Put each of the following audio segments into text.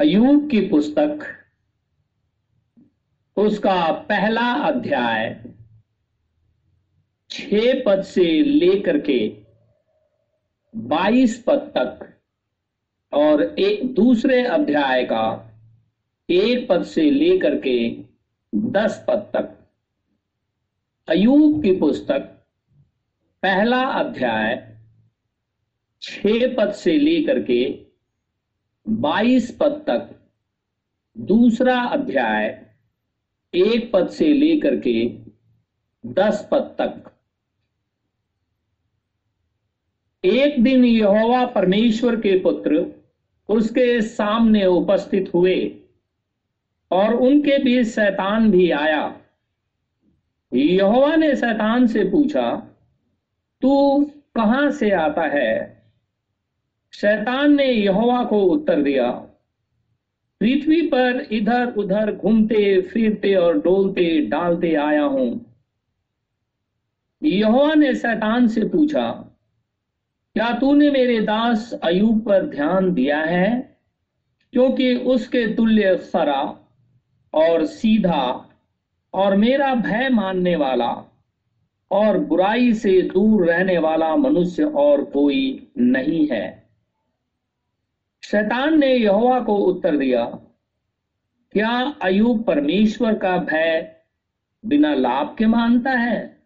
अयूब की पुस्तक, उसका पहला अध्याय छ पद से लेकर के बाईस पद तक, और एक, दूसरे अध्याय का एक पद से लेकर के दस पद तक। अयूब की पुस्तक, पहला अध्याय छ पद से लेकर के बाईस पद तक दूसरा अध्याय एक पद से लेकर के दस पद तक। एक दिन यहोवा परमेश्वर के पुत्र उसके सामने उपस्थित हुए और उनके बीच शैतान भी आया। यहोवा ने शैतान से पूछा, तू कहाँ से आता है? शैतान ने यहोवा को उत्तर दिया। पृथ्वी पर इधर उधर घूमते, फिरते और डोलते, डालते आया हूँ। यहोवा ने शैतान से पूछा, क्या तूने मेरे दास अयूब पर ध्यान दिया है? क्योंकि उसके तुल्य खरा और सीधा और मेरा भय मानने वाला और बुराई से दूर रहने वाला मनुष्य और कोई नहीं है। शैतान ने यहोवा को उत्तर दिया, क्या अयूब परमेश्वर का भय बिना लाभ के मानता है?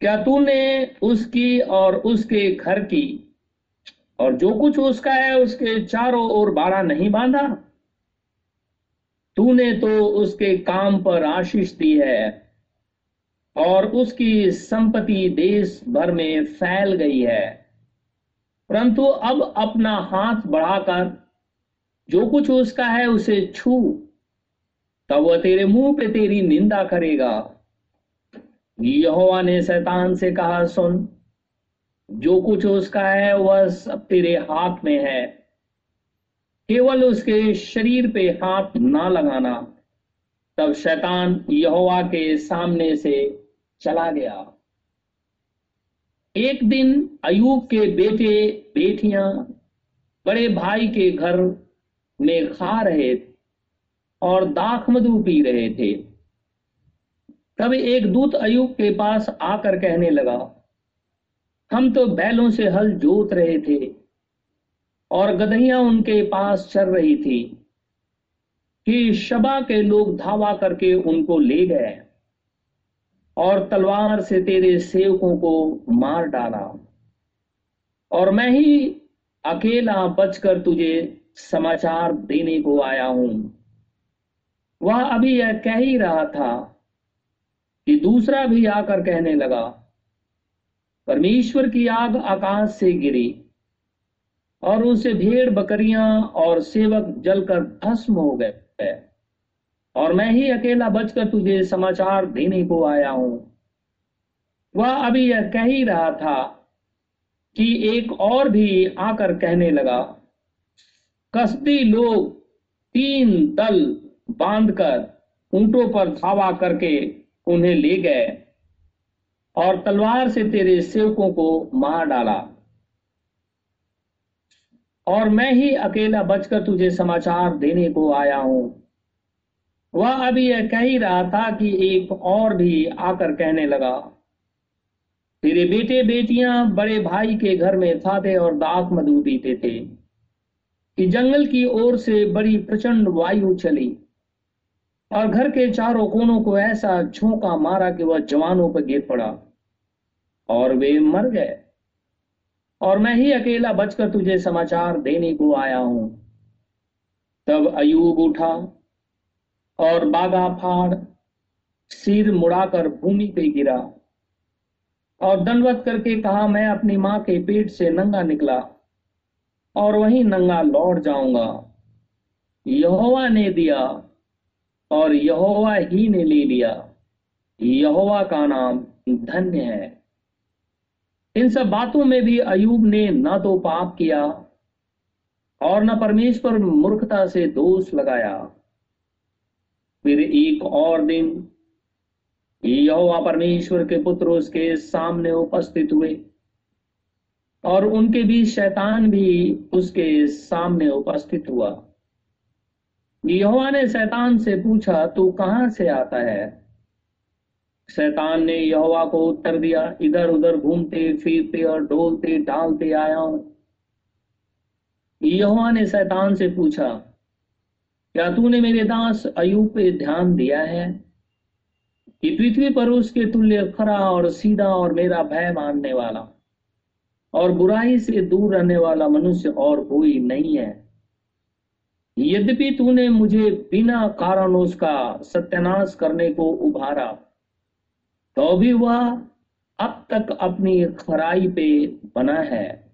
क्या तूने उसकी और उसके घर की और जो कुछ उसका है, उसके चारों ओर बाड़ा नहीं बांधा? तूने तो उसके काम पर आशीष दी है और उसकी संपत्ति देश भर में फैल गई है। परंतु अब अपना हाथ बढ़ाकर जो कुछ उसका है उसे छू। तब वह तेरे मुँह पे तेरी निंदा करेगा। यहोवा ने शैतान से कहा, सुन, जो कुछ उसका है वह सब तेरे हाथ में है। केवल उसके शरीर पे हाथ ना लगाना। तब शैतान यहोवा के सामने से चला गया। एक दिन अयूब के बेटे, बेटियाँ बड़े भाई के घर में खा रहे और दाख मधु पी रहे थे। तब एक दूत अयूब के पास आकर कहने लगा, हम तो बैलों से हल जोत रहे थे और गधैया उनके पास चल रही थी कि शबा के लोग धावा करके उनको ले गए और तलवार से तेरे सेवकों को मार डाला। और मैं ही अकेला बचकर तुझे समाचार देने को आया हूँ। वह अभी यह कह ही रहा था कि दूसरा भी आकर कहने लगा, परमेश्वर की आग आकाश से गिरी और उसे भेड़ बकरियाँ और सेवक जलकर भस्म हो गए। और मैं ही अकेला बचकर तुझे समाचार देने को आया हूँ। वह अभी यह कह ही रहा था कि एक और भी आकर कहने लगा, कसदी लोग तीन दल बांधकर ऊंटों पर धावा करके उन्हें ले गए और तलवार से तेरे सेवकों को मार डाला। और मैं ही अकेला बचकर तुझे समाचार देने को आया हूँ। वह अभी यह कह ही रहा था कि एक और भी आकर कहने लगा तेरे बेटे बेटियाँ बड़े भाई के घर में थे और दाख मधु पीते थे कि जंगल की ओर से बड़ी प्रचंड वायु चली और घर के चारों कोनों को ऐसा झोंका मारा कि वह जवानों पर गिर पड़ा और वे मर गए। और मैं ही अकेला बचकर तुझे समाचार देने को आया हूँ। तब अयूब उठा और बागा फाड़ सिर मुड़ाकर भूमि पे गिरा। और दंडवत करके कहा, मैं अपनी माँ के पेट से नंगा निकला और वहीं नंगा लौट जाऊँगा। यहोवा ने दिया और यहोवा ही ने ले लिया। यहोवा का नाम धन्य है। इन सब बातों में भी अयूब ने न तो पाप किया और न परमेश्वर मूर्खता से दोष लगाया। फिर एक और दिन यहोवा परमेश्वर के पुत्र उसके सामने उपस्थित हुए और उनके बीच शैतान भी उसके सामने उपस्थित हुआ। यहोवा ने शैतान से पूछा, तू कहाँ से आता है? शैतान ने यहोवा को उत्तर दिया इधर उधर घूमते, फिरते और डोलते, डालते आया हूँ। यहोवा ने शैतान से पूछा क्या तूने मेरे दास अयूब पे ध्यान दिया है कि पृथ्वी पर उसके तुल्य खरा और सीधा और मेरा भय मानने वाला और बुराई से दूर रहने वाला मनुष्य और कोई नहीं है? यद्यपि तूने मुझे बिना कारण उसका सत्यानाश करने को उभारा तो भी वह अब तक अपनी खराई पे बना है।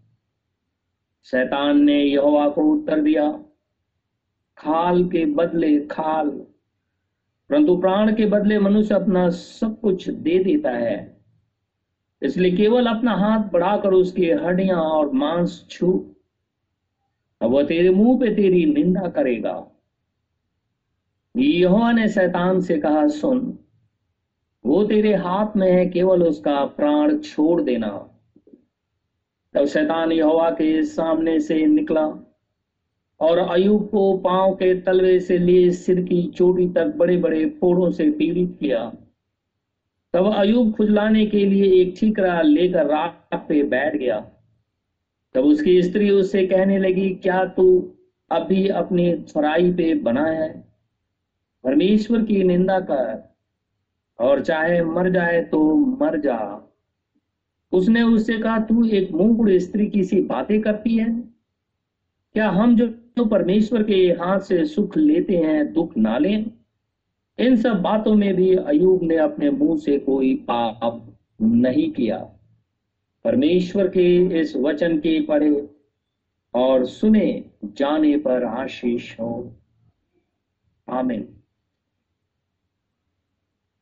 शैतान ने यहोवा को उत्तर दिया। खाल के बदले खाल। परंतु प्राण के बदले मनुष्य अपना सब कुछ दे देता है। इसलिए केवल अपना हाथ बढ़ाकर उसकी हड्डियाँ और मांस छू। वह तेरे मुँह पे तेरी निंदा करेगा। यहोवा ने शैतान से कहा, सुन, वो तेरे हाथ में है, केवल उसका प्राण छोड़ देना। तब शैतान यहोवा के सामने से निकला। और अयुब को पाँव के तलवे से लिए सिर की चोटी तक बड़े बड़े फोड़ों से पीड़ित किया। तब अयुब खुजलाने के लिए एक ठीकरा लेकर रात पे बैठ गया। तब उसकी स्त्री उससे कहने लगी, क्या तू अभी अपनी थराई पे बना है? परमेश्वर की निंदा कर, और चाहे मर जाए तो मर जा। उसने उससे कहा, तू एक मुँह स्त्री की सी बातें करती है? क्या हम जो तो परमेश्वर के हाथ से सुख लेते हैं, दुख ना लें। इन सब बातों में भी अयूब ने अपने मुँह से कोई पाप नहीं किया। परमेश्वर के इस वचन के पढ़े और सुने, जाने पर आशीष हो। आमिन।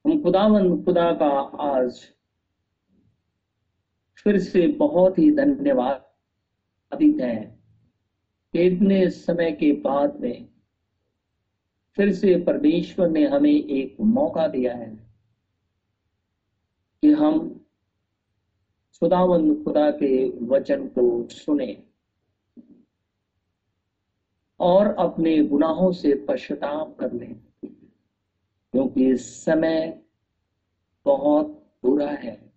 हम खुदावन खुदा का आज फिर से बहुत ही धन्यवाद हैं। इतने समय के बाद में फिर से परमेश्वर ने हमें एक मौका दिया है कि हम खुदावन खुदा के वचन को सुने और अपने गुनाहों से पश्चाताप कर लें, क्योंकि समय बहुत बुरा है।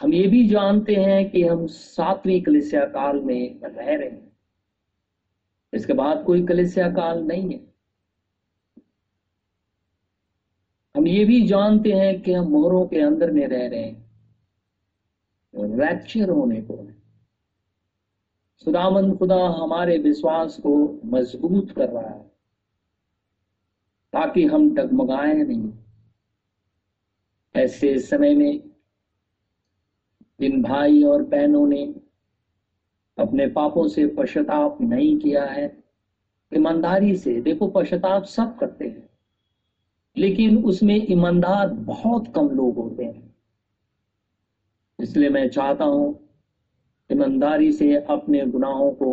हम ये भी जानते हैं कि हम सातवीं कलिसिया काल में रह रहे हैं। इसके बाद कोई कलिसिया काल नहीं है। हम ये भी जानते हैं कि हम मोहरों के अंदर में रह रहे हैं रैप्चर होने को है। खुदामंद खुदा हमारे विश्वास को मज़बूत कर रहा है, ताकि हम डगमगाए नहीं। ऐसे समय में जिन भाई और बहनों ने अपने पापों से पश्चाताप नहीं किया है। ईमानदारी से देखो, पश्चाताप सब करते हैं, लेकिन उसमें ईमानदार बहुत कम लोग होते हैं। इसलिए मैं चाहता हूँ, ईमानदारी से अपने गुनाहों को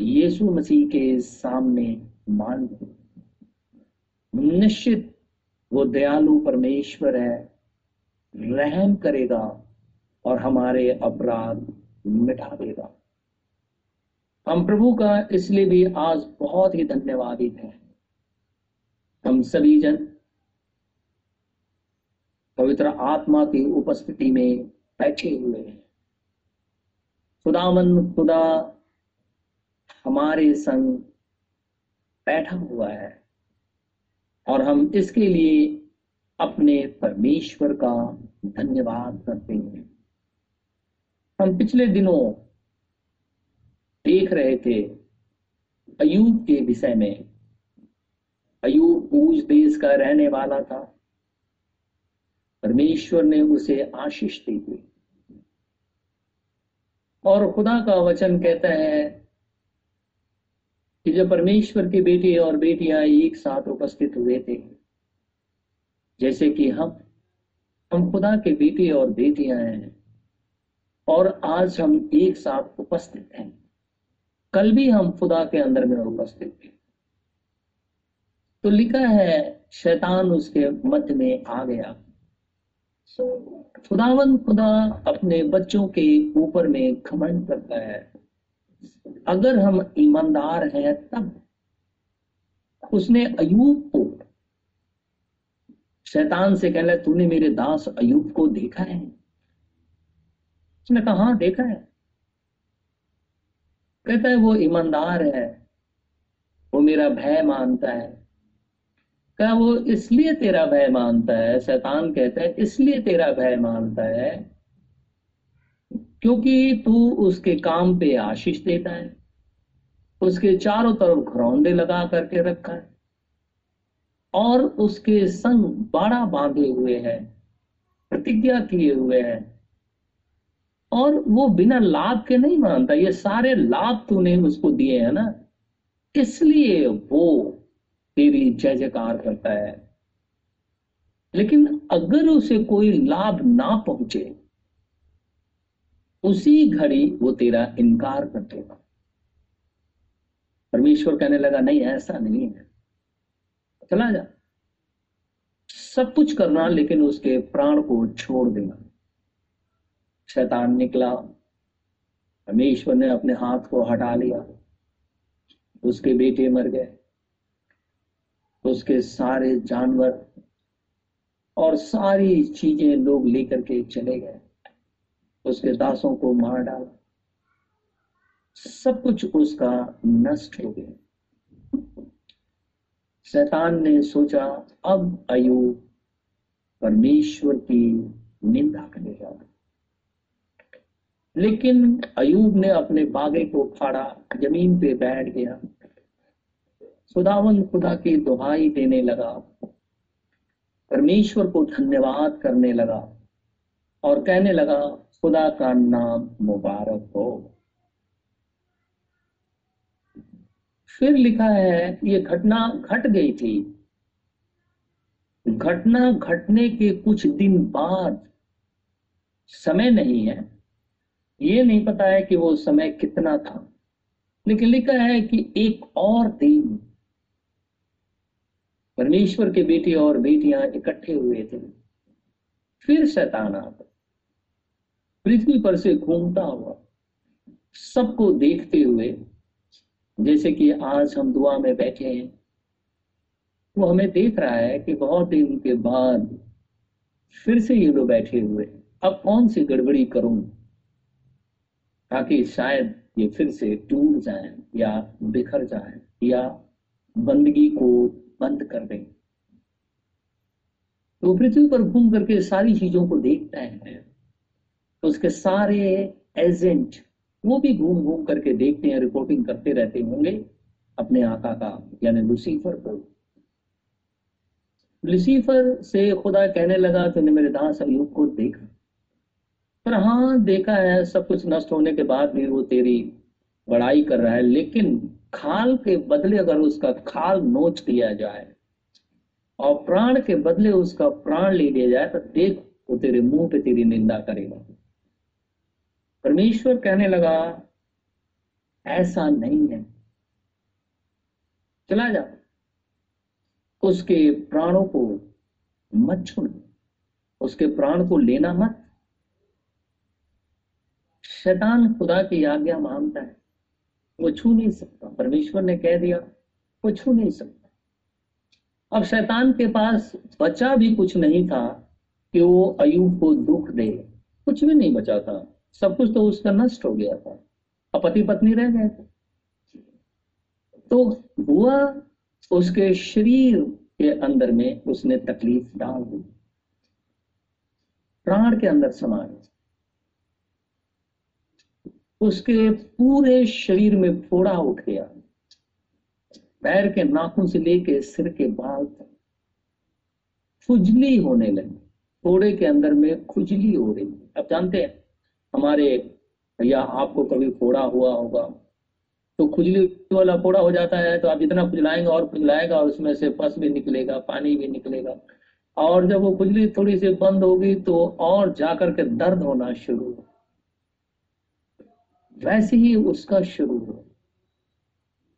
यीशु मसीह के सामने मान निश्चित वो दयालु परमेश्वर है, रहम करेगा। और हमारे अपराध मिटा देगा। हम प्रभु का इसलिए भी आज बहुत ही धन्यवादित हैं। हम सभी जन पवित्र आत्मा की उपस्थिति में बैठे हुए हैं। खुदामन खुदा, हमारे संग बैठा हुआ है और हम इसके लिए अपने परमेश्वर का धन्यवाद करते हैं। हम पिछले दिनों देख रहे थे अयूब के विषय में। अयूब ऊज देश का रहने वाला था। परमेश्वर ने उसे आशीष दी थी। और खुदा का वचन कहता है कि जब परमेश्वर के बेटे और बेटियाँ एक साथ उपस्थित हुए थे, जैसे कि हम हम खुदा के बेटे और बेटियाँ हैं और आज हम एक साथ उपस्थित हैं। कल भी हम खुदा के अंदर में उपस्थित थे। तो लिखा है, शैतान उसके मध्य में आ गया। खुदावन खुदा अपने बच्चों के ऊपर में घमंड करता है। अगर हम ईमानदार हैं, तब उसने अयूब को, शैतान से कहला तूने मेरे दास अयूब को देखा है? उसने कहा हाँ देखा है। कहता है, वो ईमानदार है, वो मेरा भय मानता है। क्या वो इसलिए तेरा भय मानता है, शैतान कहता है, इसलिए तेरा भय मानता है, क्योंकि तू उसके काम पे आशीष देता है, उसके चारों तरफ़ घरौंदे लगा करके रखा है, और उसके संग बाड़ा बांधे हुए है, प्रतिज्ञा किए हुए है और वो बिना लाभ के नहीं मानता। ये सारे लाभ तूने उसको दिए हैं ना। इसलिए वो तेरी जय जयकार करता है। लेकिन अगर उसे कोई लाभ ना पहुँचे, उसी घड़ी वो तेरा इनकार कर देगा। परमेश्वर कहने लगा, नहीं, ऐसा नहीं है। चला जा। सब कुछ करना, लेकिन उसके प्राण को छोड़ देना। शैतान निकला। परमेश्वर ने अपने हाथ को हटा लिया। उसके बेटे मर गए। उसके सारे जानवर और सारी चीज़ें लोग लेकर के चले गए। उसके दासों को मार डाला। सब कुछ उसका नष्ट हो गया। शैतान ने सोचा, अब अयुब परमेश्वर की निंदा करेगा लेकिन अयूब ने अपने बागे को फाड़ा, ज़मीन पे बैठ गया। खुदावन खुदा की दुहाई देने लगा। परमेश्वर को धन्यवाद करने लगा और कहने लगा, खुदा का नाम मुबारक हो। फिर लिखा है, ये घटना घट गई थी। घटना घटने के कुछ दिन बाद, समय नहीं है। ये नहीं पता है कि वो समय कितना था। लेकिन लिखा है कि एक और दिन परमेश्वर के बेटे और बेटियाँ इकट्ठे हुए थे। फिर शैतान आ पृथ्वी पर से घूमता हुआ सबको देखते हुए, जैसे कि आज हम दुआ में बैठे हैं, वो हमें देख रहा है कि बहुत दिन के बाद फिर से ये लोग बैठे हुए अब कौन सी गड़बड़ी करूँ? ताकि शायद ये फिर से टूट जाए या बिखर जाए या बंदगी को बंद कर दें। तो पृथ्वी पर घूम करके सारी चीज़ों को देखता है। तो उसके सारे एजेंट, वो भी घूम घूम करके देखते हैं, रिपोर्टिंग करते रहते होंगे अपने आका का, यानी लुसीफर को। लुसीफर से खुदा कहने लगा, तूने मेरे दास अयूब को देखा। पर हाँ देखा है, सब कुछ नष्ट होने के बाद भी वो तेरी बड़ाई कर रहा है, लेकिन खाल के बदले अगर उसका खाल नोच दिया जाए और प्राण के बदले उसका प्राण ले लिया जाए तो देख, वो तेरे मुँह पे तेरी निंदा करेगा। परमेश्वर कहने लगा, ऐसा नहीं है। चला जा। उसके प्राणों को मत छुड़ उसके प्राण को लेना मत। शैतान खुदा की आज्ञा मानता है। वो छू नहीं सकता। परमेश्वर ने कह दिया, वो छू नहीं सकता। अब शैतान के पास बचा भी कुछ नहीं था कि वो अयूब को दुख दे। कुछ भी नहीं बचा था। सब कुछ तो उसका नष्ट हो गया था। अब पति पत्नी रह गए थे। तो हुआ उसके शरीर के अंदर में उसने तकलीफ़ डाल दी। प्राण के अंदर समा उसके पूरे शरीर में फोड़ा उठ गया। पैर के नाखून से लेके सिर के बाल तक। खुजली होने लगी। फोड़े के अंदर में खुजली हो रही। अब जानते हैं, हमारे या आपको कभी फोड़ा हुआ होगा तो खुजली वाला फोड़ा हो जाता है तो आप जितना खुजलाएँगे और खुजलाएगा और उसमें से पस भी निकलेगा, पानी भी निकलेगा। और जब वो खुजली थोड़ी सी बंद होगी तो और जाकर के दर्द होना शुरू वैसे ही उसका शुरू हो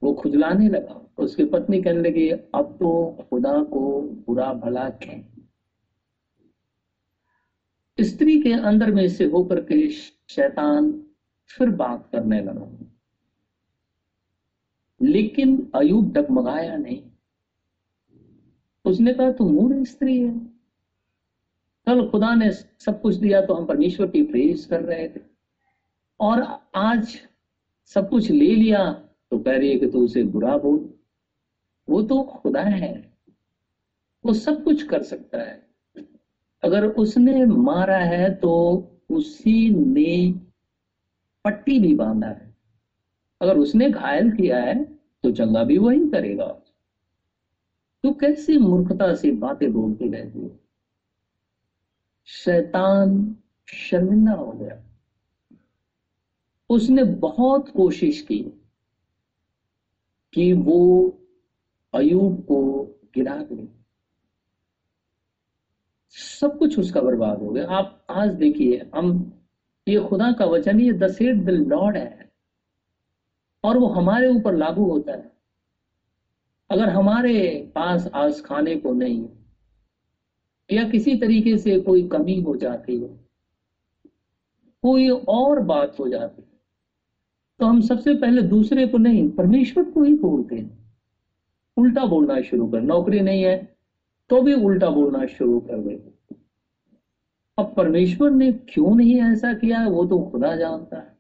वो खुजलाने लगा। उसकी पत्नी कहने लगी, अब तो खुदा को बुरा भला कह। स्त्री के अंदर में से होकर के शैतान फिर बात करने लगा। लेकिन अयुब डगमगाया नहीं। उसने कहा, तू मूड स्त्री है। कल खुदा ने सब कुछ दिया तो हम परमेश्वर की प्रेस कर रहे थे। और आज सब कुछ ले लिया तो कह रही है कि तू उसे बुरा बोल। वो तो खुदा है। वो सब कुछ कर सकता है। अगर उसने मारा है तो उसी ने पट्टी भी बांधा है। अगर उसने घायल किया है तो चंगा भी वही करेगा। तो कैसी मूर्खता से बातें बोलती रहती है? शैतान शर्मिंदा हो गया। उसने बहुत कोशिश की कि वो अयूब को गिरा दे। सब कुछ उसका बर्बाद हो गया। आप आज देखिए, हम, ये खुदा का वचन ये द सेड द लॉर्ड है। और वो हमारे ऊपर लागू होता है। अगर हमारे पास आज खाने को नहीं या किसी तरीके से कोई कमी हो जाती है, कोई और बात हो जाती है तो हम सबसे पहले दूसरे को नहीं, परमेश्वर को ही बोलते हैं। उल्टा बोलना शुरू कर, नौकरी नहीं है तो भी उल्टा बोलना शुरू कर देते अब परमेश्वर ने क्यों नहीं ऐसा किया, वो तो खुदा जानता है।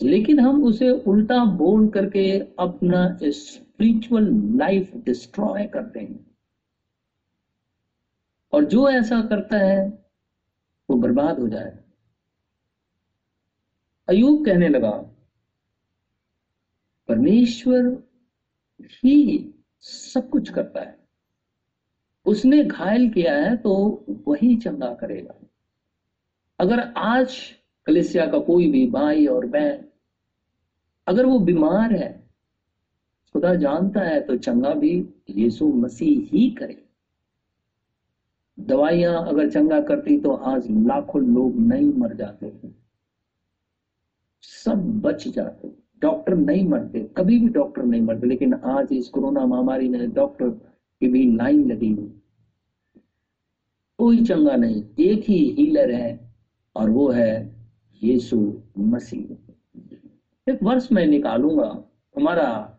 लेकिन हम उसे उल्टा बोल करके अपना स्पिरिचुअल लाइफ डिस्ट्रॉय करते हैं और जो ऐसा करता है, वो बर्बाद हो जाए अयूब कहने लगा परमेश्वर ही सब कुछ करता है। उसने घायल किया है तो वही चंगा करेगा। अगर आज कलिसिया का कोई भी भाई और बहन, अगर वो बीमार है, खुदा जानता है तो चंगा भी यीशु मसीह ही करे। दवाइयाँ अगर चंगा करती तो आज लाखों लोग नहीं मर जाते सब बच जाते डॉक्टर नहीं मरते, कभी भी डॉक्टर नहीं मरते, लेकिन आज इस कोरोना महामारी में डॉक्टर की भी लाइन लगी हुई। कोई चंगा नहीं, एक ही हीलर है, और वो है यीशु मसीह। एक वर्ष में निकालूँगा, हमारा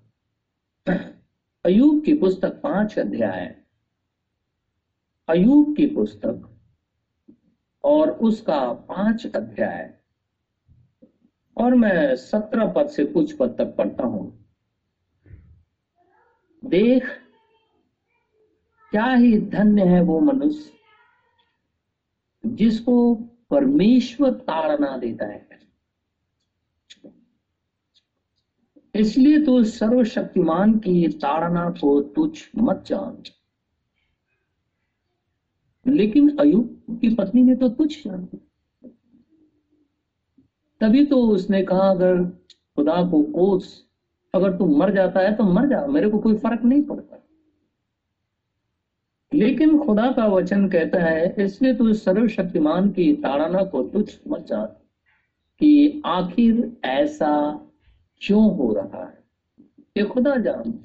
अयूब की पुस्तक पाँच अध्याय अयूब की पुस्तक और उसका पाँच अध्याय और मैं सत्रह पद से कुछ पद तक पढ़ता हूँ। देख, क्या ही धन्य है वो मनुष्य, जिसको परमेश्वर ताड़ना देता है। इसलिए तो सर्वशक्तिमान की ताड़ना को तुझ मत जान। लेकिन अयुब की पत्नी ने तो तुच्छ जान। तभी तो उसने कहा, अगर खुदा को कोस, अगर तू मर जाता है तो मर जा, मेरे को कोई फ़र्क नहीं पड़ता। लेकिन खुदा का वचन कहता है, इसलिए तू सर्वशक्तिमान की ताड़ना को तुझ मत जा कि आखिर ऐसा क्यों हो रहा है। ये खुदा जान।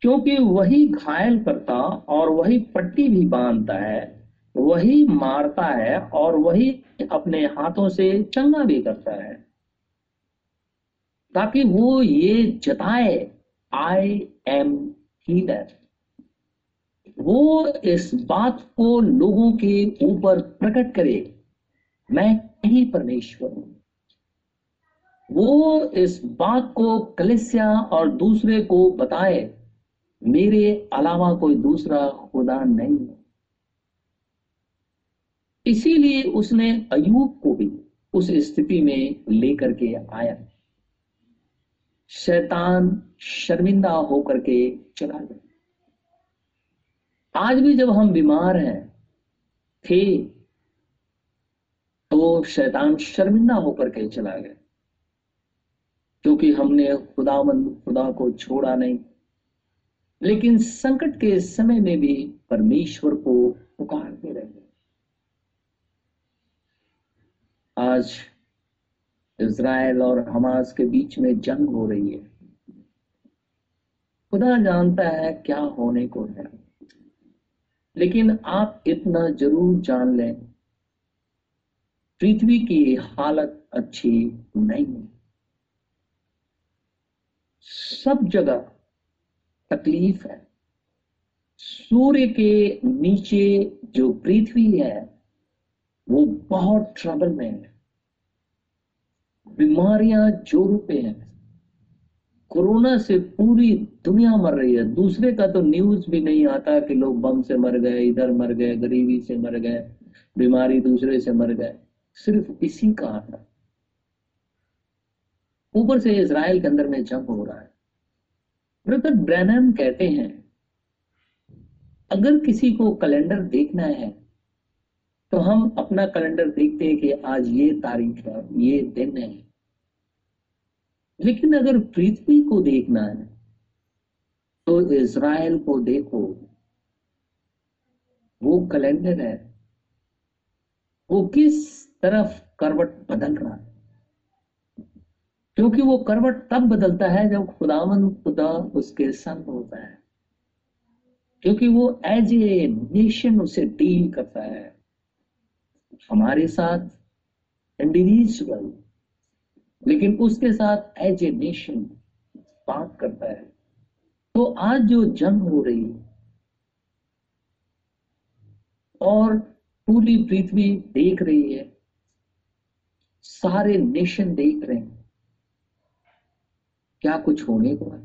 क्योंकि वही घायल करता और वही पट्टी भी बांधता है वही मारता है और वही अपने हाथों से चंगा भी करता है। ताकि वो ये जताए आई एम हीलर वो इस बात को लोगों के ऊपर प्रकट करे, मैं ही परमेश्वर हूँ। वो इस बात को कलिसिया और दूसरे को बताए, मेरे अलावा कोई दूसरा खुदा नहीं है। इसीलिए उसने अयूब को भी उस स्थिति में लेकर के आया। शैतान शर्मिंदा होकर के चला गया। आज भी जब हम बीमार हैं, थे तो शैतान शर्मिंदा होकर के चला गया। क्योंकि हमने खुदावन खुदा को छोड़ा नहीं। लेकिन संकट के समय में भी परमेश्वर को पुकारते रहे। आज इज़राइल और हमास के बीच में जंग हो रही है। खुदा जानता है क्या होने को है। लेकिन आप इतना ज़रूर जान लें, पृथ्वी की हालत अच्छी नहीं है। सब जगह तकलीफ़ है। सूर्य के नीचे जो पृथ्वी है, वो बहुत ट्रबल में है। बीमारियाँ जोरों पे हैं। कोरोना से पूरी दुनिया मर रही है। दूसरे का तो न्यूज़ भी नहीं आता कि लोग बम से मर गए, इधर मर गए, गरीबी से मर गए, बीमारी दूसरे से मर गए। सिर्फ़ इसी का आता ऊपर से इसराइल के अंदर में जंग हो रहा है। ब्रदर ब्रैनम कहते हैं, अगर किसी को कैलेंडर देखना है तो हम अपना कैलेंडर देखते हैं कि आज ये तारीख है, ये दिन है। लेकिन अगर पृथ्वी को देखना है तो इज़राइल को देखो, वो कैलेंडर है, वो किस तरफ़ करवट बदल रहा है? क्योंकि वो करवट तब बदलता है जब खुदावन खुदा उसके संग होता है, क्योंकि वो एज ए नेशन उसे डील करता है। हमारे साथ इंडिविजुअल लेकिन उसके साथ एज ए नेशन बात करता है। तो आज जो जंग हो रही है, और पूरी पृथ्वी देख रही है, सारे नेशन देख रहे हैं, क्या कुछ होने को है?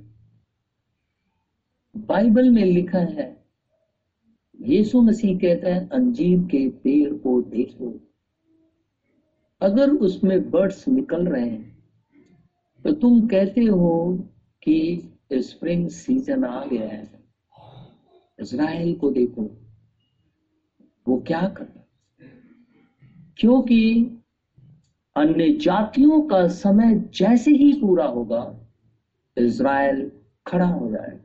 बाइबल में लिखा है, यीशु मसीह कहता है, अंजीर के पेड़ को देखो। अगर उसमें बर्ड्स निकल रहे हैं तो तुम कहते हो कि स्प्रिंग सीज़न आ गया है। इसराइल को देखो, वो क्या कर क्योंकि अन्य जातियों का समय जैसे ही पूरा होगा, इज़राइल खड़ा हो जाए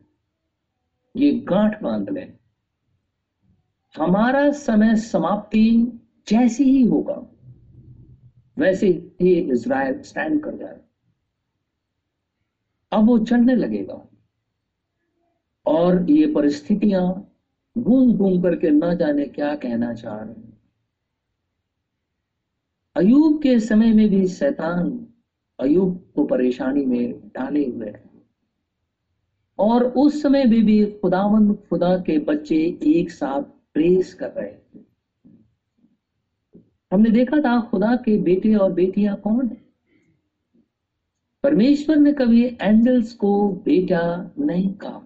ये गांठ बाँध लें। हमारा समय समाप्ति जैसे ही होगा। वैसे ही इज़राइल स्टैंड कर जाए अब वो चलने लगेगा। और ये परिस्थितियाँ घूम घूम करके न जाने क्या कहना चाह रहे हैं। अयूब के समय में भी शैतान अयूब को परेशानी में डाले हुए हैं। और उस समय में भी खुदावन खुदा के बच्चे एक साथ प्रेस कर रहे थे हमने देखा था खुदा के बेटे और बेटियाँ कौन है? परमेश्वर ने कभी एंजल्स को बेटा नहीं कहा।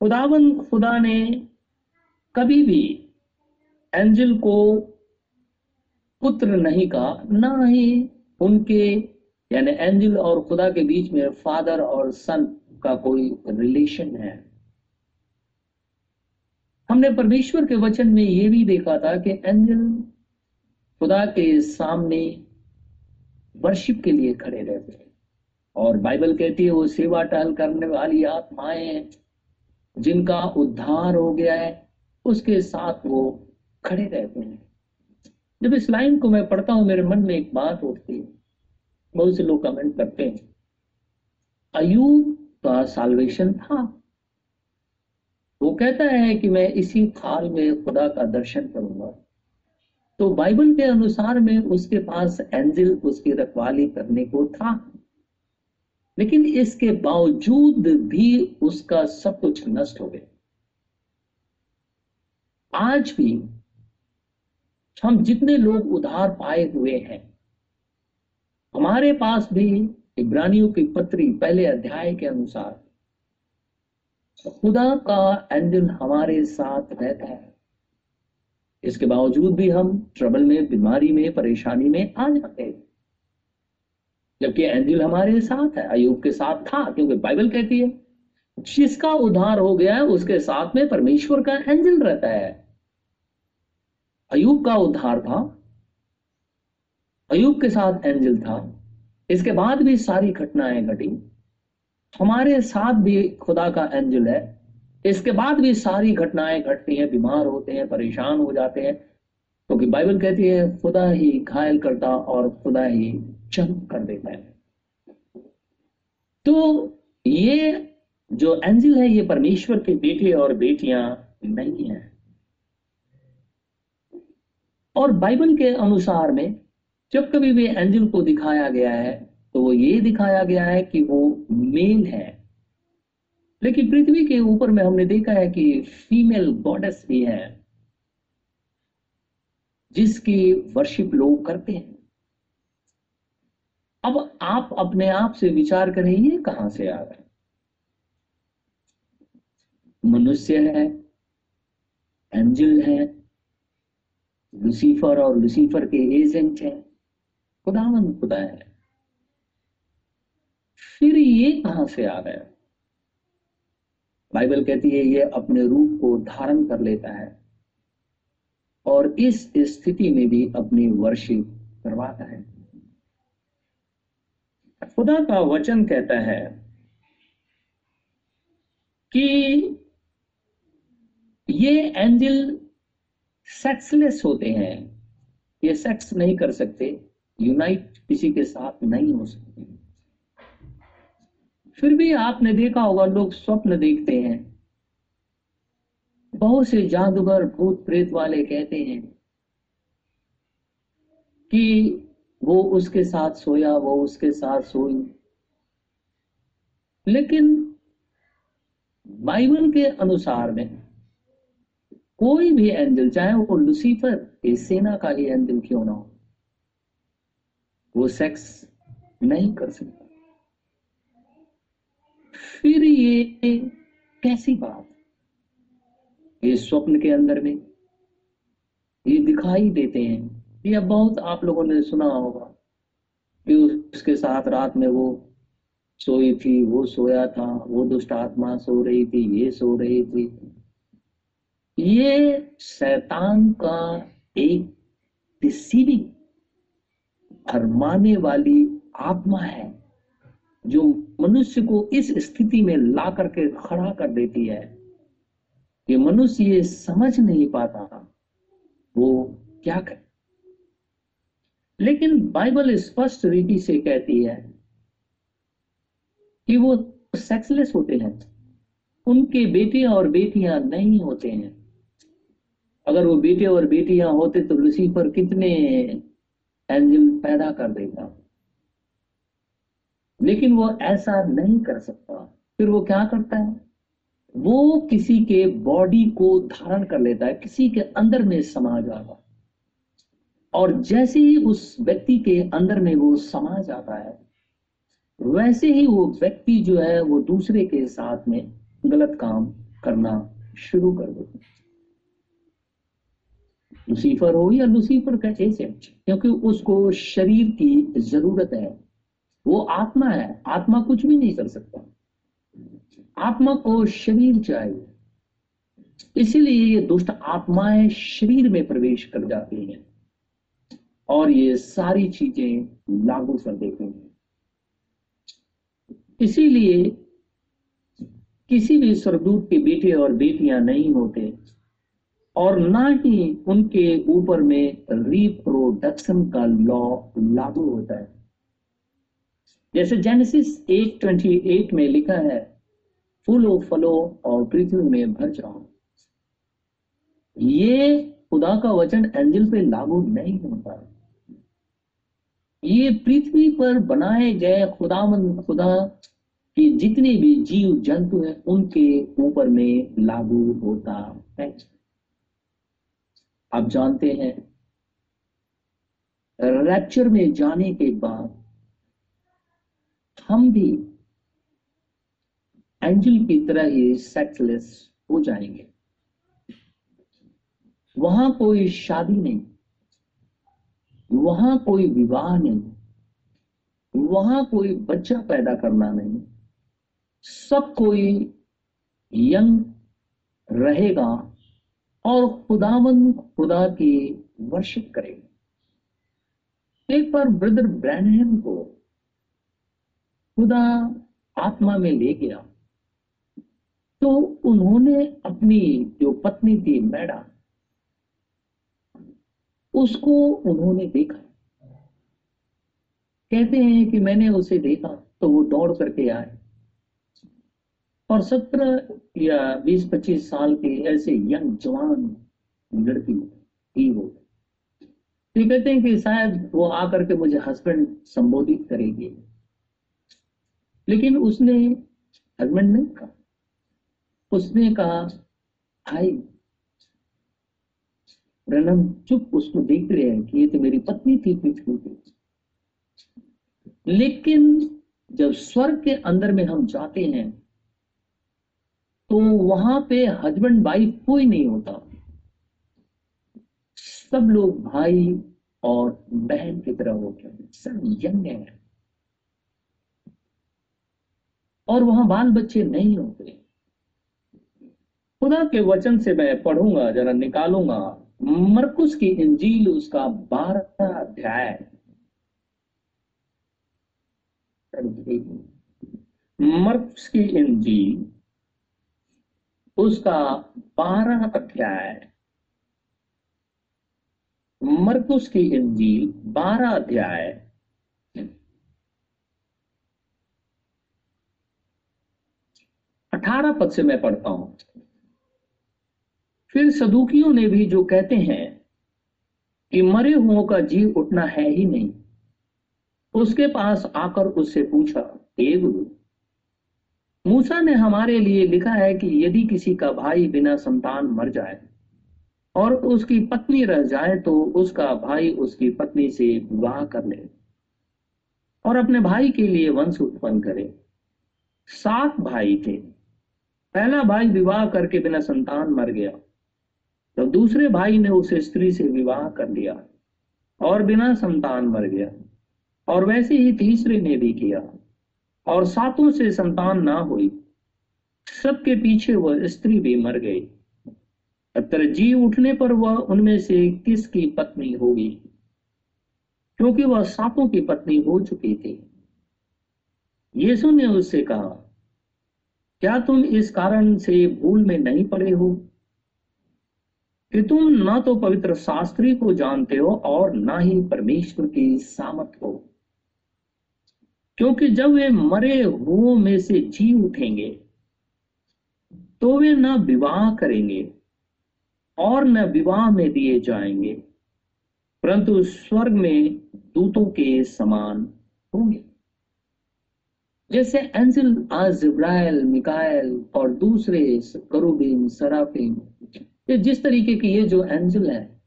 खुदावन, खुदा ने कभी भी एंजल को पुत्र नहीं कहा, ना ही उनके, यानी एंजल और खुदा के बीच में फादर और सन का कोई रिलेशन है। हमने परमेश्वर के वचन में यह भी देखा था कि एंजल खुदा के सामने वर्शिप के लिए खड़े रहते हैं। और बाइबल कहती है, वो सेवा टहल करने वाली आत्माएँ जिनका उद्धार हो गया है, उसके साथ वो खड़े रहते हैं। जब इस लाइन को मैं पढ़ता हूँ, मेरे मन में एक बात उठती है। बहुत से लोग कमेंट करते हैं अयूब का साल्वेशन था? वो कहता है कि मैं इसी खाल में खुदा का दर्शन करूँगा। तो बाइबल के अनुसार में उसके पास एंजिल उसकी रखवाली करने को था। लेकिन इसके बावजूद भी उसका सब कुछ नष्ट हो गया। आज भी हम जितने लोग उधार पाए हुए हैं, हमारे पास भी इब्रानियों की पत्री पहले अध्याय के अनुसार खुदा का एंजल हमारे साथ रहता है। इसके बावजूद भी हम ट्रबल में, बीमारी में, परेशानी में आ जाते हैं। जबकि एंजल हमारे साथ है अयुब के साथ था, क्योंकि बाइबल कहती है, जिसका उद्धार हो गया है, उसके साथ में परमेश्वर का एंजल रहता है। अयुब का उद्धार था अयुब के साथ एंजल था। इसके बाद भी सारी घटनाएँ घटी। हमारे साथ भी खुदा का एंजल है। इसके बाद भी सारी घटनाएँ घटती हैं, बीमार होते हैं, परेशान हो जाते हैं। क्योंकि तो बाइबल कहती है, खुदा ही घायल करता और खुदा ही चंग कर देता है। तो ये जो एंजिल है, ये परमेश्वर के बेटे और बेटियाँ नहीं है। और बाइबल के अनुसार में जब कभी भी एंजिल को दिखाया गया है तो ये दिखाया गया है कि वो मेल है। लेकिन पृथ्वी के ऊपर में हमने देखा है कि फीमेल गॉडेस भी है, जिसकी वर्शिप लोग करते हैं। अब आप अपने आप से विचार करें, ये कहाँ से आ है? मनुष्य है, एंजल है, लुसीफर और लुसीफर के एजेंट है। खुदावन खुदा है। फिर ये कहाँ से आ है बाइबल कहती है, ये अपने रूप को धारण कर लेता है और इस स्थिति में भी अपनी वर्षिप करवाता है। खुदा का वचन कहता है कि ये एंजल सेक्सलेस होते हैं। ये सेक्स नहीं कर सकते यूनाइट किसी के साथ नहीं हो सकते। फिर भी आपने देखा होगा, लोग स्वप्न देखते हैं। बहुत से जादूगर, भूत प्रेत वाले कहते हैं कि वो उसके साथ सोया, वो उसके साथ सोई। लेकिन बाइबल के अनुसार में कोई भी एंजल, चाहे वो लुसीफर की सेना का ही एंजल क्यों ना हो, वो सेक्स नहीं कर सकता। फिर ये कैसी बात? ये स्वप्न के अंदर में ये दिखाई देते हैं। ये बहुत आप लोगों ने सुना होगा कि उसके साथ रात में वो सोई थी, वो सोया था, वो दुष्ट आत्मा सो रही थी, ये सो रही थी। ये शैतान का एक डिसीविंग फरमाने वाली आत्मा है। जो मनुष्य को इस स्थिति में ला करके खड़ा कर देती है कि मनुष्य ये समझ नहीं पाता वो क्या करे। लेकिन बाइबल स्पष्ट रीति से कहती है कि वो सेक्सलेस होते हैं। उनके बेटे और बेटियाँ नहीं होते हैं। अगर वो बेटे और बेटियाँ होते तो लुसीफर कितने एंजल पैदा कर देता। लेकिन वो ऐसा नहीं कर सकता। फिर वो क्या करता है? वो किसी के बॉडी को धारण कर लेता है, किसी के अंदर में समा जाता और जैसे ही उस व्यक्ति के अंदर में वो समा जाता है, वैसे ही वो व्यक्ति जो है वो दूसरे के साथ में गलत काम करना शुरू कर देते लुसीफर हो या लुसीफर का एजेंट, क्योंकि उसको शरीर की ज़रूरत है। वो आत्मा है, आत्मा कुछ भी नहीं कर सकता। आत्मा को शरीर चाहिए। इसीलिए ये दुष्ट आत्माएँ शरीर में प्रवेश कर जाती हैं और ये सारी चीज़ें लागू कर देते हैं। इसीलिए किसी भी स्वरदूत के बेटे और बेटियाँ नहीं होते और ना ही उनके ऊपर में रिप्रोडक्शन का लॉ लागू होता है। जैसे जेनेसिस 8:28 में लिखा है, फूलो फलो और पृथ्वी में भर जाओ। ये खुदा का वचन एंजल पे लागू नहीं होता। ये पृथ्वी पर बनाए गए खुदावन खुदा के जितने भी जीव जंतु हैं, उनके ऊपर में लागू होता है। आप जानते हैं रैप्चर में जाने के बाद हम भी एंजल की तरह ही सेक्सलेस हो जाएँगे। वहाँ कोई शादी नहीं, वहाँ कोई विवाह नहीं, वहाँ कोई बच्चा पैदा करना नहीं, सब कोई यंग रहेगा और खुदावन खुदा की वर्शिप करेगा। एक बार ब्रदर ब्रैनहम को खुदा आत्मा में ले गया। तो उन्होंने अपनी जो पत्नी थी, मैडा, उसको उन्होंने देखा। कहते हैं कि मैंने उसे देखा तो वो दौड़ करके आए। और सत्रह या बीस पच्चीस साल के ऐसे यंग जवान लड़की ही हो तो कहते हैं कि शायद वो आकर के मुझे हस्बैंड संबोधित करेगी। लेकिन उसने हस्बैंड ने कहा, उसने कहा भाई ब्रनम चुप उसको देख रहे हैं कि ये तो मेरी पत्नी थी पृथ्वी लेकिन जब स्वर्ग के अंदर में हम जाते हैं तो वहाँ पे हस्बैंड वाइफ कोई नहीं होता। सब लोग भाई और बहन की तरह होते हैं। सब यंग है। और वहाँ बाल बच्चे नहीं होते। खुदा के वचन से मैं पढ़ूँगा, जरा निकालूँगा। मरकुस की इंजील, उसका बारह अध्याय। मरकुस की इंजील, उसका बारह अध्याय। मरकुस की इंजील, बारह अध्याय। अठारह पद से मैं पढ़ता हूँ। फिर सदुकियों ने भी जो कहते हैं कि मरे हुओं का जी उठना है ही नहीं, उसके पास आकर उससे पूछा, हे गुरु, मूसा ने हमारे लिए लिखा है कि यदि किसी का भाई बिना संतान मर जाए और उसकी पत्नी रह जाए तो उसका भाई उसकी पत्नी से विवाह कर ले और अपने भाई के लिए वंश उत्पन्न करे। सात भाई थे। पहला भाई विवाह करके बिना संतान मर गया। तो दूसरे भाई ने उस स्त्री से विवाह कर लिया और बिना संतान मर गया। और वैसे ही तीसरे ने भी किया। और सातों से संतान ना हुई, सबके पीछे वह स्त्री भी मर गई। तरजीह उठने पर वह उनमें से किसकी पत्नी होगी? क्योंकि वह सातों की पत्नी हो चुकी थी। यीशु ने उससे कहा क्या तुम इस कारण से भूल में नहीं पड़े हो? कि तुम ना तो पवित्र शास्त्री को जानते हो और ना ही परमेश्वर की सामत हो। क्योंकि जब वे मरे हुओं में से जी उठेंगे तो वे न विवाह करेंगे और न विवाह में दिए जाएँगे, परंतु स्वर्ग में दूतों के समान होंगे। जैसे एंजल आज इब्राइल मिकायल और दूसरे करुबिन, सराफिन। ये जिस तरीके की ये जो एंजल है,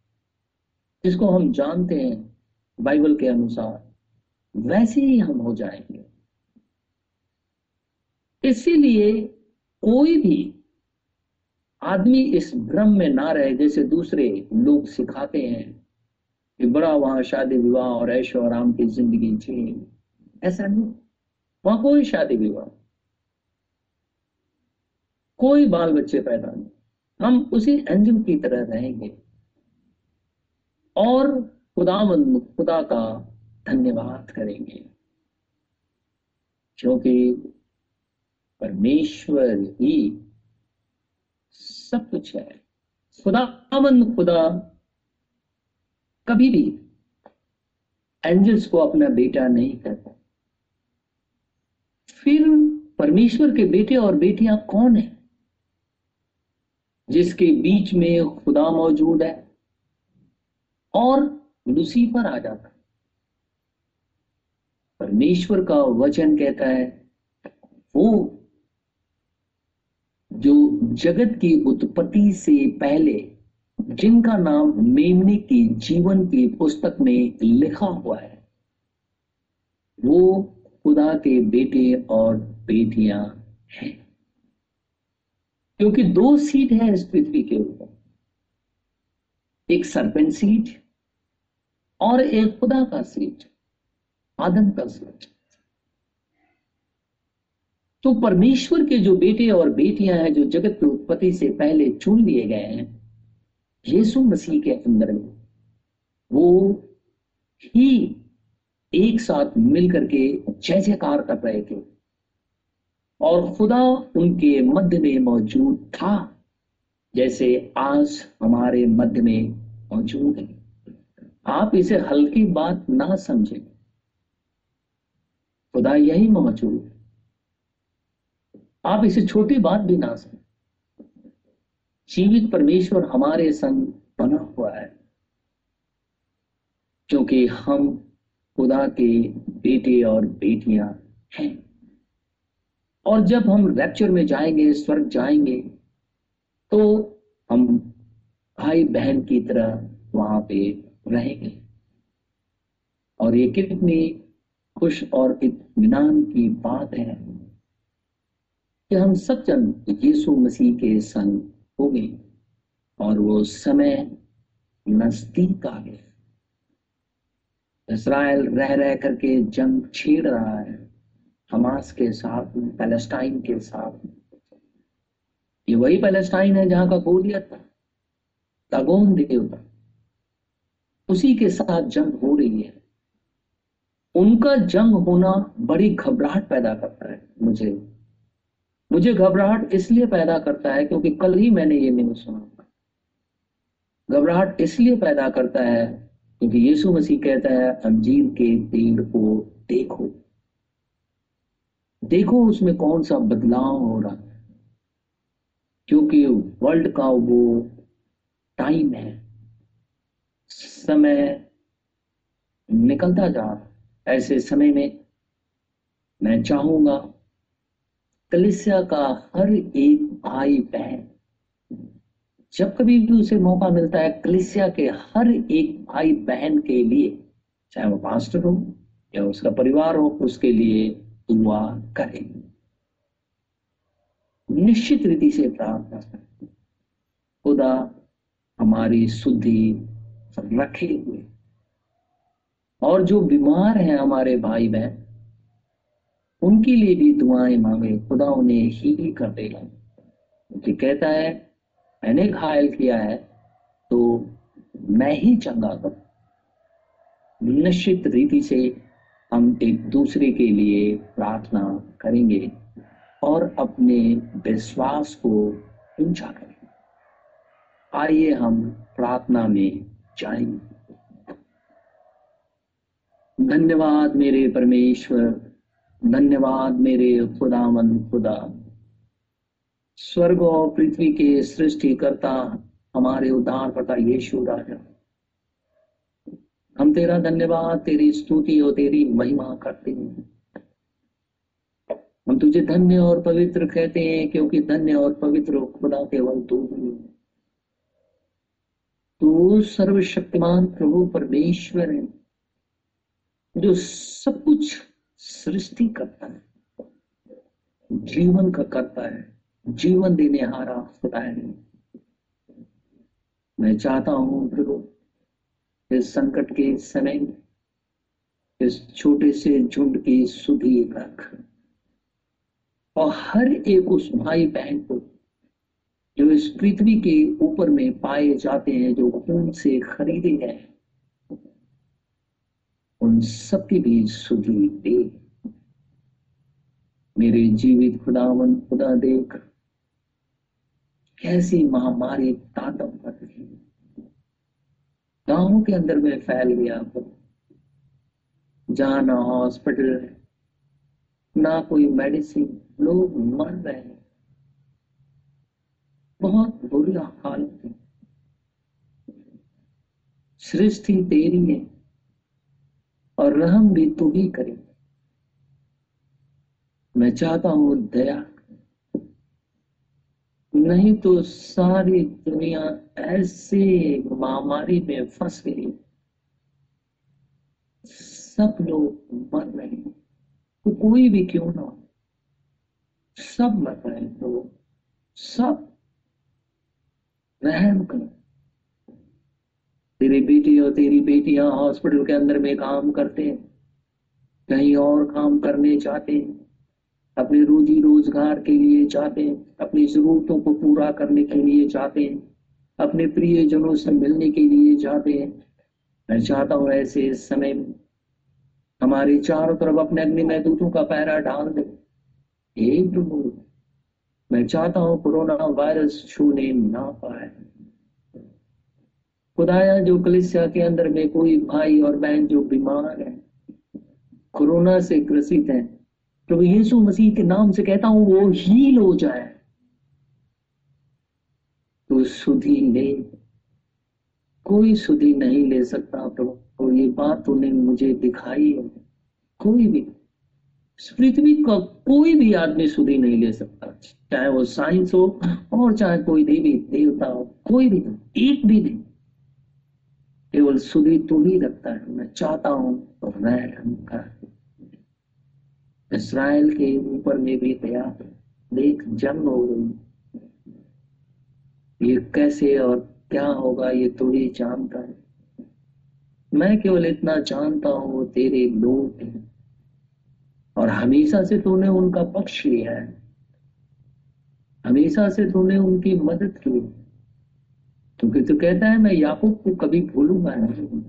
जिसको हम जानते हैं बाइबल के अनुसार, वैसे ही हम हो जाएँगे। इसीलिए कोई भी आदमी इस भ्रम में ना रहे, जैसे दूसरे लोग सिखाते हैं कि बड़ा वहाँ शादी विवाह और ऐशो आराम की ज़िंदगी जी। ऐसा नहीं। वहाँ कोई शादी विवाह कोई बाल बच्चे पैदा नहीं। हम उसी एंजल की तरह रहेंगे। और खुदावंद खुदा का धन्यवाद करेंगे। क्योंकि परमेश्वर ही सब कुछ है। खुदावंद खुदा कभी भी एंजल्स को अपना बेटा नहीं करता। फिर परमेश्वर के बेटे और बेटियाँ कौन है? जिसके बीच में खुदा मौजूद है और लुसीफर आ जाता है। परमेश्वर का वचन कहता है, वो जो जगत की उत्पत्ति से पहले, जिनका नाम मेमने के जीवन की पुस्तक में लिखा हुआ है, वो खुदा के बेटे और बेटियाँ हैं। क्योंकि दो सीट है इस पृथ्वी के ऊपर। एक सरपंच सीट और एक खुदा का सीट आदम का सीट तो परमेश्वर के जो बेटे और बेटियाँ हैं, जो जगत की उत्पत्ति से पहले चुन लिए गए हैं, यीशु मसीह के अंदर में, वो ही एक साथ मिलकर के जय जयकार कर रहे थे और खुदा उनके मध्य में मौजूद था, जैसे आज हमारे मध्य में मौजूद है। आप इसे हल्की बात ना समझें। खुदा यही मौजूद आप इसे छोटी बात भी ना समझें। जीवित परमेश्वर हमारे संग बना हुआ है, क्योंकि हम खुदा के बेटे और बेटियाँ हैं। और जब हम रैप्चर में जाएँगे, स्वर्ग जाएँगे तो हम भाई बहन की तरह वहाँ पे रहेंगे। और ये कितनी खुश और इतमान की बात है कि हम सब जन यीशु मसीह के संग हो गए और वो समय नज़दीक आ गया। इसराइल रह रह करके जंग छेड़ रहा है, हमास के साथ पैलेस्टाइन के साथ ये वही पैलेस्टाइन है जहाँ का गोलियत था तगोन देवता उसी के साथ जंग हो रही है। उनका जंग होना बड़ी घबराहट पैदा करता है मुझे। मुझे घबराहट इसलिए पैदा करता है क्योंकि कल ही मैंने ये न्यूज़ सुना। घबराहट इसलिए पैदा करता है क्योंकि यीशु मसीह कहता है अंजीर के पेड़ को देखो। देखो उसमें कौन सा बदलाव हो रहा है। क्योंकि वर्ल्ड का वो टाइम है। समय निकलता जा ऐसे समय में मैं चाहूँगा कलिसिया का हर एक भाई बहन जब कभी भी उसे मौका मिलता है कलिसिया के हर एक भाई बहन के लिए, चाहे वो पास्टर हो या उसका परिवार हो, उसके लिए दुआ करें। निश्चित रीति से प्रार्थना करें। खुदा हमारी शुद्धि रखे हुए। और जो बीमार हैं हमारे भाई बहन, उनके लिए भी दुआएँ मांगे। खुदा उन्हें ही कर देगा कहता है मैंने घायल किया है तो मैं ही चंगा करूँ। निश्चित रीति से हम एक दूसरे के लिए प्रार्थना करेंगे और अपने विश्वास को ऊँचा करेंगे। आइए हम प्रार्थना में जाएँगे। धन्यवाद मेरे परमेश्वर, धन्यवाद मेरे खुदामन खुदा। स्वर्ग और पृथ्वी के सृष्टिकर्ता हमारे उद्धार करता यीशु राजा। हम तेरा धन्यवाद, तेरी स्तुति और तेरी महिमा करते हैं। हम तुझे धन्य और पवित्र कहते हैं, क्योंकि धन्य और पवित्र खुदा केवल तू ही तू सर्वशक्तिमान प्रभु, परमेश्वर है, जो सब कुछ सृष्टि करता है, जीवन का करता है। जीवन देने हारा खुदा है। मैं चाहता हूँ प्रभु, इस संकट के समय, इस छोटे से झुंड की सुधी रख। और हर एक उस भाई बहन को, जो इस पृथ्वी के ऊपर में पाए जाते हैं, जो खून से खरीदे गए उन सबकी भी सुधी दे। मेरे जीवित खुदावन, खुदा देख कैसी महामारी तातम कर रही है गाँवों के अंदर में फैल गया जहाँ हॉस्पिटल है। ना कोई मेडिसिन लोग मर रहे हैं। बहुत बुरी हालत है। सृष्टि तेरी है और रहम भी तू ही करे मैं चाहता हूँ दया नहीं तो सारी दुनिया ऐसे महामारी में फंस गई। सब लोग मर रहे हैं। तो कोई भी क्यों ना सब मर रहे हैं तो सब रहम कर। तेरी बेटी और तेरी बेटियाँ हॉस्पिटल के अंदर में काम करते हैं, कहीं और काम करने चाहते हैं। अपने रोजी रोज़गार के लिए चाहते हैं, अपनी जरूरतों को पूरा करने के लिए चाहते हैं, अपने प्रियजनों से मिलने के लिए चाहते हैं। मैं चाहता हूँ ऐसे समय हमारे चारों तरफ़ अपने अग्नि में दूतों का पैरा डाल दे। एक प्रभु, मैं चाहता हूँ कोरोना वायरस छूने ना पाए। खुदाया, जो कलिसिया के अंदर में कोई भाई और बहन जो बीमार है, कोरोना से ग्रसित है प्रभु यीशु मसीह के नाम से कहता हूँ, वो हील हो जाए। तो सुधी ले कोई सुधी नहीं ले सकता प्रभु। तो ये बात तूने मुझे दिखाई है। कोई भी पृथ्वी का कोई भी आदमी सुधी नहीं ले सकता। चाहे वो साइंस हो, और चाहे कोई देवी देवता हो, कोई भी, एक भी नहीं। केवल सुधी तू ही रखता है। मैं चाहता हूँ तो रहम कर इसराइल के ऊपर में भी दया देख, जंग हो गई ये कैसे और क्या होगा, ये तू ही जानता है। मैं केवल इतना जानता हूँ, वो तेरे लोग हैं। और हमेशा से तूने उनका पक्ष लिया है। हमेशा से तूने उनकी मदद की क्योंकि तू कहता है, मैं याकूब को कभी भूलूँगा नहीं।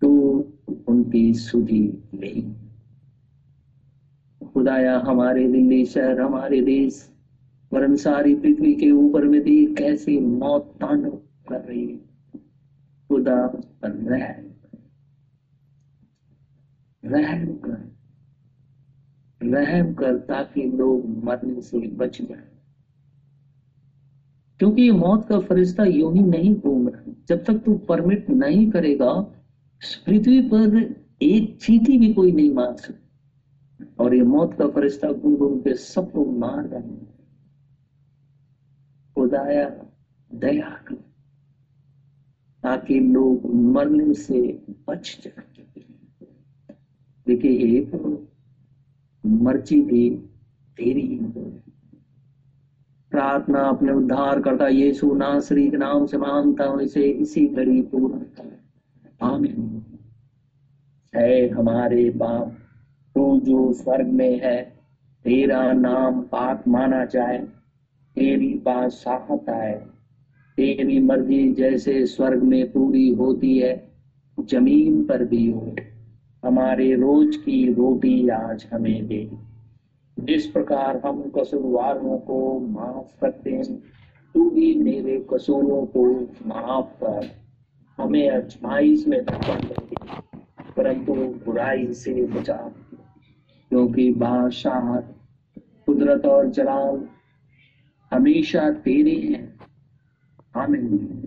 तो उनकी सुधी नहीं। खुदाया हमारे दिल्ली शहर, हमारे देश। वरन सारी पृथ्वी के ऊपर में भी कैसी मौत तांडव कर रही है। खुदा रहम रहम कर रहम कर ताकि लोग मरने से बच जाए। क्योंकि ये मौत का फरिश्ता यूँ ही नहीं घूम रहा। जब तक तू परमिट नहीं करेगा पृथ्वी पर एक चीटी भी कोई नहीं मार सकता। और ये मौत का फरिश्ता घूम घूम के सबको मार रहा है खुदाया, दया कर, ताकि लोग मरने से बच जाए देखिए हे मर्ज़ी भी तेरी प्रार्थना अपने उद्धार करता, यीशु नासरी के नाम से मानता हूँ, इसे इसी घड़ी पूर्ण कर आमीन। हमारे बाप तू जो स्वर्ग में है, तेरा नाम पाक माना जाए, तेरी बात साहत आए। तेरी मर्ज़ी जैसे स्वर्ग में पूरी होती है, ज़मीन पर भी हो। हमारे रोज की रोटी आज हमें दे। जिस प्रकार हम कसूरवारों को माफ़ करते हैं, तू भी मेरे कसूरों को माफ़ कर। हमें अजमाइश में परंतु बुराई से बचा। क्योंकि बादशाह कुदरत और जलाल हमेशा तेरे हैं। आमीन।